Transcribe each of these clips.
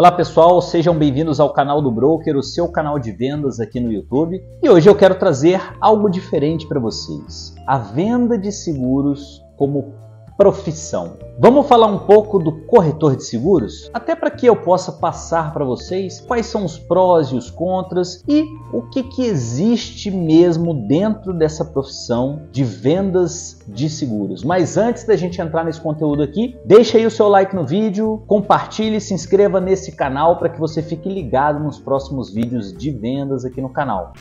Olá pessoal, sejam bem-vindos ao canal do Broker, o seu canal de vendas aqui no YouTube. E hoje eu quero trazer algo diferente para vocês: a venda de seguros como profissão. Vamos falar um pouco do corretor de seguros? Até para que eu possa passar para vocês quais são os prós e os contras e o que, que existe mesmo dentro dessa profissão de vendas de seguros. Mas antes da gente entrar nesse conteúdo aqui, deixa aí o seu like no vídeo, compartilhe, se inscreva nesse canal para que você fique ligado nos próximos vídeos de vendas aqui no canal.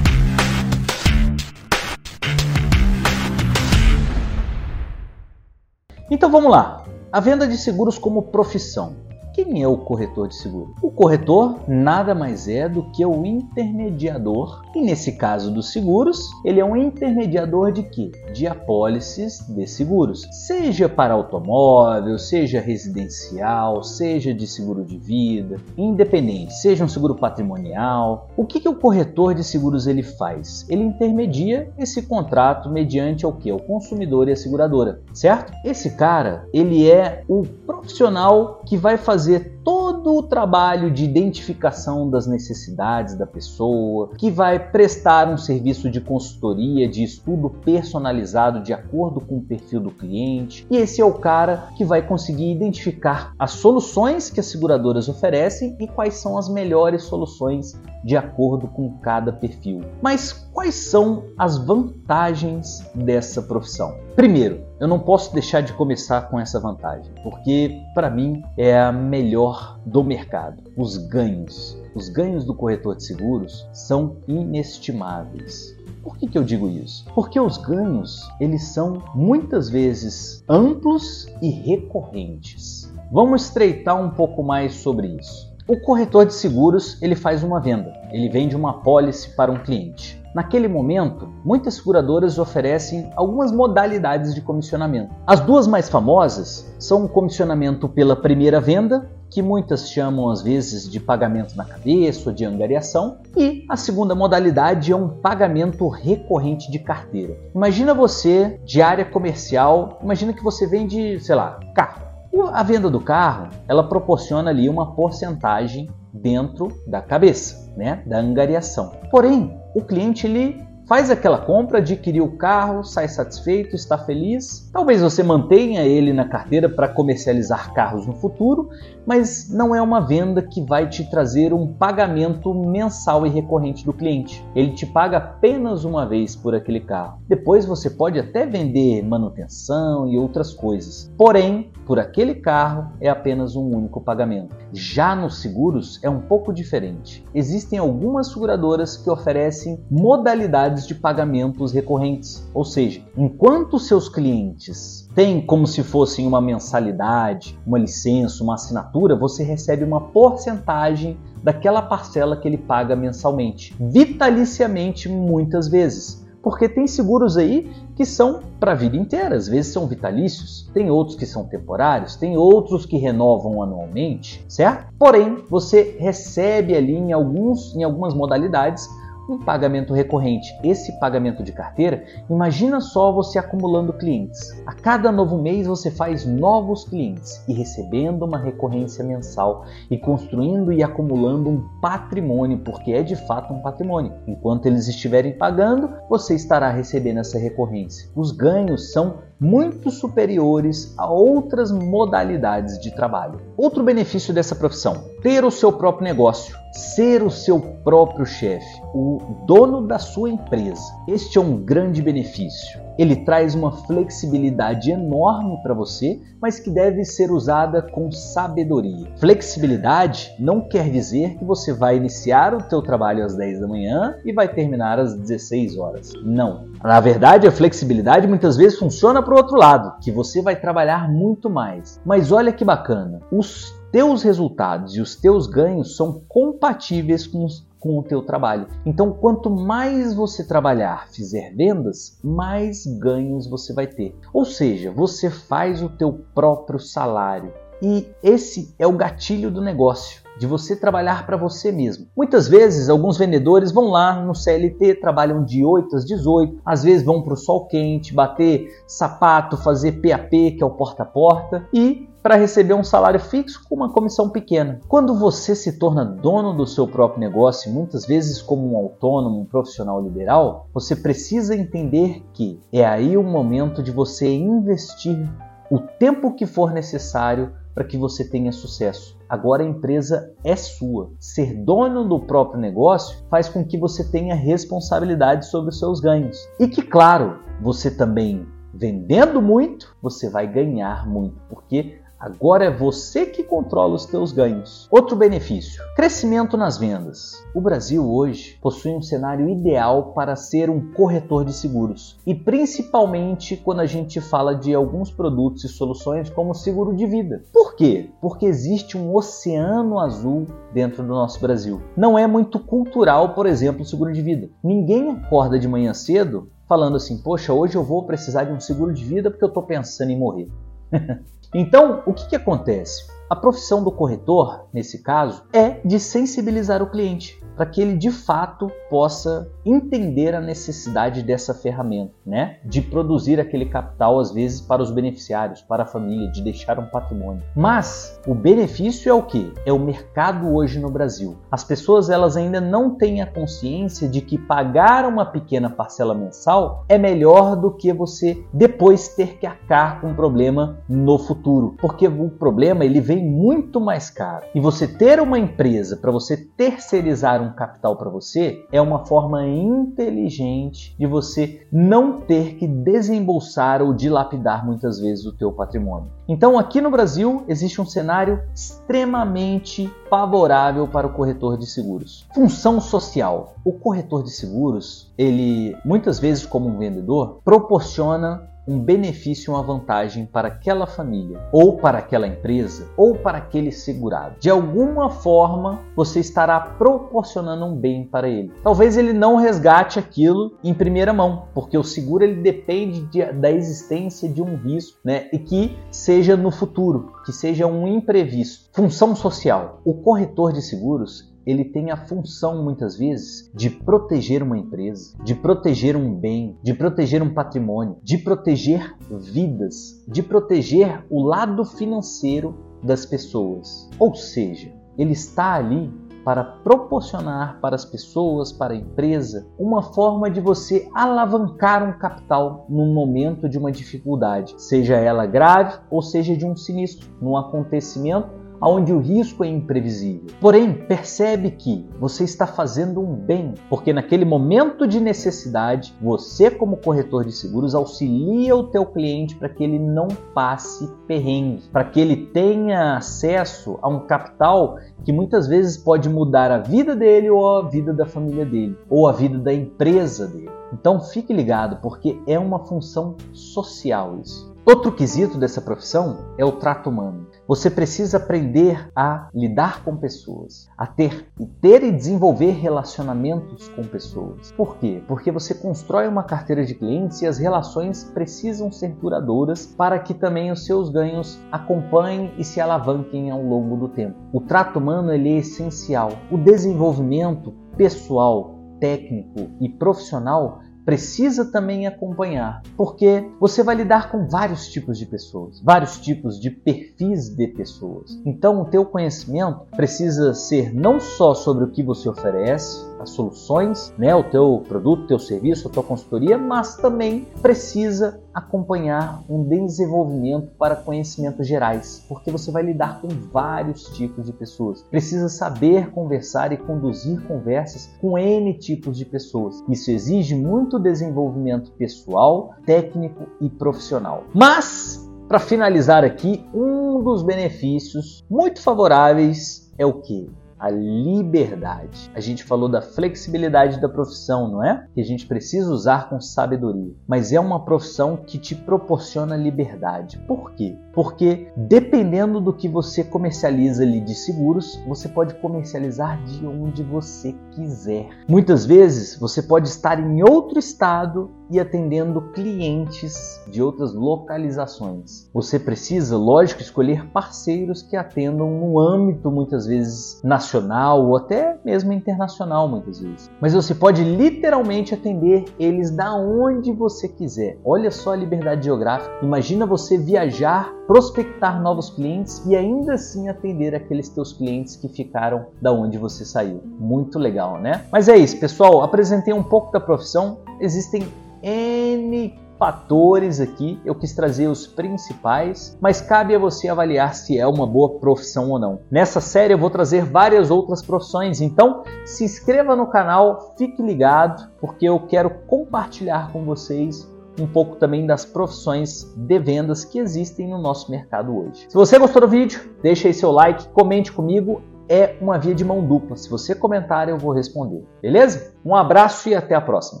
Então vamos lá. A venda de seguros como profissão. Quem é o corretor de seguro? O corretor nada mais é do que o intermediador, e nesse caso dos seguros, ele é um intermediador de quê? De apólices de seguros, seja para automóvel, seja residencial, seja de seguro de vida, independente, seja um seguro patrimonial. O que, que o corretor de seguros ele faz? Ele intermedia esse contrato mediante o que? O consumidor e a seguradora, certo? Esse cara, ele é o profissional que vai fazer todo o trabalho de identificação das necessidades da pessoa, que vai prestar um serviço de consultoria, de estudo personalizado de acordo com o perfil do cliente. E esse é o cara que vai conseguir identificar as soluções que as seguradoras oferecem e quais são as melhores soluções de acordo com cada perfil. Mas quais são as vantagens dessa profissão? Primeiro, eu não posso deixar de começar com essa vantagem, porque para mim é a melhor do mercado. Os ganhos. Os ganhos do corretor de seguros são inestimáveis. Por que, que eu digo isso? Porque os ganhos, eles são muitas vezes amplos e recorrentes. Vamos estreitar um pouco mais sobre isso. O corretor de seguros ele faz uma venda, ele vende uma pólice para um cliente. Naquele momento, muitas seguradoras oferecem algumas modalidades de comissionamento. As duas mais famosas são o comissionamento pela primeira venda, que muitas chamam às vezes de pagamento na cabeça ou de angariação, e a segunda modalidade é um pagamento recorrente de carteira. Imagina você de área comercial, imagina que você vende, sei lá, carro. A venda do carro, ela proporciona ali uma porcentagem dentro da cabeça, né, da angariação. Porém, o cliente ele faz aquela compra, adquiriu o carro, sai satisfeito, está feliz. Talvez você mantenha ele na carteira para comercializar carros no futuro, mas não é uma venda que vai te trazer um pagamento mensal e recorrente do cliente. Ele te paga apenas uma vez por aquele carro. Depois você pode até vender manutenção e outras coisas. Porém, por aquele carro é apenas um único pagamento. Já nos seguros é um pouco diferente. Existem algumas seguradoras que oferecem modalidades de pagamentos recorrentes, ou seja, enquanto seus clientes têm como se fossem uma mensalidade, uma licença, uma assinatura, você recebe uma porcentagem daquela parcela que ele paga mensalmente, vitaliciamente muitas vezes. Porque tem seguros aí que são para a vida inteira, às vezes são vitalícios, tem outros que são temporários, tem outros que renovam anualmente, certo? Porém, você recebe ali em, alguns, em algumas modalidades um pagamento recorrente. Esse pagamento de carteira, imagina só você acumulando clientes. A cada novo mês você faz novos clientes e recebendo uma recorrência mensal e construindo e acumulando um patrimônio, porque é de fato um patrimônio. Enquanto eles estiverem pagando, você estará recebendo essa recorrência. Os ganhos são muito superiores a outras modalidades de trabalho. Outro benefício dessa profissão: ter o seu próprio negócio, ser o seu próprio chefe, o dono da sua empresa. Este é um grande benefício. Ele traz uma flexibilidade enorme para você, mas que deve ser usada com sabedoria. Flexibilidade não quer dizer que você vai iniciar o teu trabalho às 10 da manhã e vai terminar às 16 horas. Não. Na verdade, a flexibilidade muitas vezes funciona para o outro lado, que você vai trabalhar muito mais. Mas olha que bacana, os teus resultados e os teus ganhos são compatíveis com com o teu trabalho. Então, quanto mais você trabalhar, fizer vendas, mais ganhos você vai ter. Ou seja, você faz o teu próprio salário. E esse é o gatilho do negócio de você trabalhar para você mesmo. Muitas vezes, alguns vendedores vão lá no CLT, trabalham de 8 às 18, às vezes vão para o sol quente, bater sapato, fazer PAP, que é o porta a porta, e para receber um salário fixo com uma comissão pequena. Quando você se torna dono do seu próprio negócio, muitas vezes como um autônomo, um profissional liberal, você precisa entender que é aí o momento de você investir o tempo que for necessário para que você tenha sucesso. Agora a empresa é sua. Ser dono do próprio negócio faz com que você tenha responsabilidade sobre os seus ganhos. E que, claro, você também vendendo muito, você vai ganhar muito, porque Agora é você que controla os teus ganhos. Outro benefício: crescimento nas vendas. O Brasil hoje possui um cenário ideal para ser um corretor de seguros, e principalmente quando a gente fala de alguns produtos e soluções como seguro de vida. Por quê? Porque existe um oceano azul dentro do nosso Brasil. Não é muito cultural, por exemplo, o seguro de vida. Ninguém acorda de manhã cedo falando assim: "Poxa, hoje eu vou precisar de um seguro de vida porque eu estou pensando em morrer". Então, o que, que acontece? A profissão do corretor, nesse caso, é de sensibilizar o cliente para que ele de fato possa entender a necessidade dessa ferramenta, né? De produzir aquele capital às vezes para os beneficiários, para a família, de deixar um patrimônio. Mas o benefício é o que? É o mercado hoje no Brasil. As pessoas elas ainda não têm a consciência de que pagar uma pequena parcela mensal é melhor do que você depois ter que arcar com um problema no futuro, porque o problema ele vem muito mais caro. E você ter uma empresa para você terceirizar um capital para você é uma forma inteligente de você não ter que desembolsar ou dilapidar muitas vezes o teu patrimônio. Então, aqui no Brasil existe um cenário extremamente favorável para o corretor de seguros. Função social. O corretor de seguros, ele muitas vezes como um vendedor, proporciona um benefício, uma vantagem para aquela família, ou para aquela empresa, ou para aquele segurado. De alguma forma, você estará proporcionando um bem para ele. Talvez ele não resgate aquilo em primeira mão, porque o seguro ele depende de, da existência de um risco, né? E que seja no futuro, que seja um imprevisto. Função social. O corretor de seguros ele tem a função muitas vezes de proteger uma empresa, de proteger um bem, de proteger um patrimônio, de proteger vidas, de proteger o lado financeiro das pessoas. Ou seja, ele está ali para proporcionar para as pessoas, para a empresa, uma forma de você alavancar um capital num momento de uma dificuldade, seja ela grave ou seja de um sinistro, num acontecimento onde o risco é imprevisível. Porém, percebe que você está fazendo um bem, porque naquele momento de necessidade, você como corretor de seguros auxilia o teu cliente para que ele não passe perrengue, para que ele tenha acesso a um capital que muitas vezes pode mudar a vida dele ou a vida da família dele, ou a vida da empresa dele. Então fique ligado, porque é uma função social isso. Outro quesito dessa profissão é o trato humano. Você precisa aprender a lidar com pessoas, a ter e ter e desenvolver relacionamentos com pessoas. Por quê? Porque você constrói uma carteira de clientes e as relações precisam ser duradouras para que também os seus ganhos acompanhem e se alavanquem ao longo do tempo. O trato humano ele é essencial. O desenvolvimento pessoal, técnico e profissional precisa também acompanhar, porque você vai lidar com vários tipos de pessoas, vários tipos de perfis de pessoas. Então, o teu conhecimento precisa ser não só sobre o que você oferece, as soluções, né, o teu produto, teu serviço, a tua consultoria, mas também precisa acompanhar um desenvolvimento para conhecimentos gerais, porque você vai lidar com vários tipos de pessoas. Precisa saber conversar e conduzir conversas com N tipos de pessoas. Isso exige muito desenvolvimento pessoal, técnico e profissional. Mas para finalizar aqui, um dos benefícios muito favoráveis é o que? A liberdade. A gente falou da flexibilidade da profissão, não é? Que a gente precisa usar com sabedoria. Mas é uma profissão que te proporciona liberdade. Por quê? Porque dependendo do que você comercializa ali de seguros, você pode comercializar de onde você quiser. Muitas vezes você pode estar em outro estado e atendendo clientes de outras localizações. Você precisa, lógico, escolher parceiros que atendam no âmbito muitas vezes nacional ou até mesmo internacional muitas vezes. Mas você pode literalmente atender eles da onde você quiser. Olha só a liberdade geográfica. Imagina você viajar prospectar novos clientes e ainda assim atender aqueles teus clientes que ficaram da onde você saiu. Muito legal, né? Mas é isso, pessoal. Apresentei um pouco da profissão. Existem N fatores aqui, eu quis trazer os principais, mas cabe a você avaliar se é uma boa profissão ou não. Nessa série eu vou trazer várias outras profissões, então se inscreva no canal, fique ligado, porque eu quero compartilhar com vocês um pouco também das profissões de vendas que existem no nosso mercado hoje. Se você gostou do vídeo, deixe aí seu like, comente comigo, é uma via de mão dupla. Se você comentar, eu vou responder. Beleza? Um abraço e até a próxima.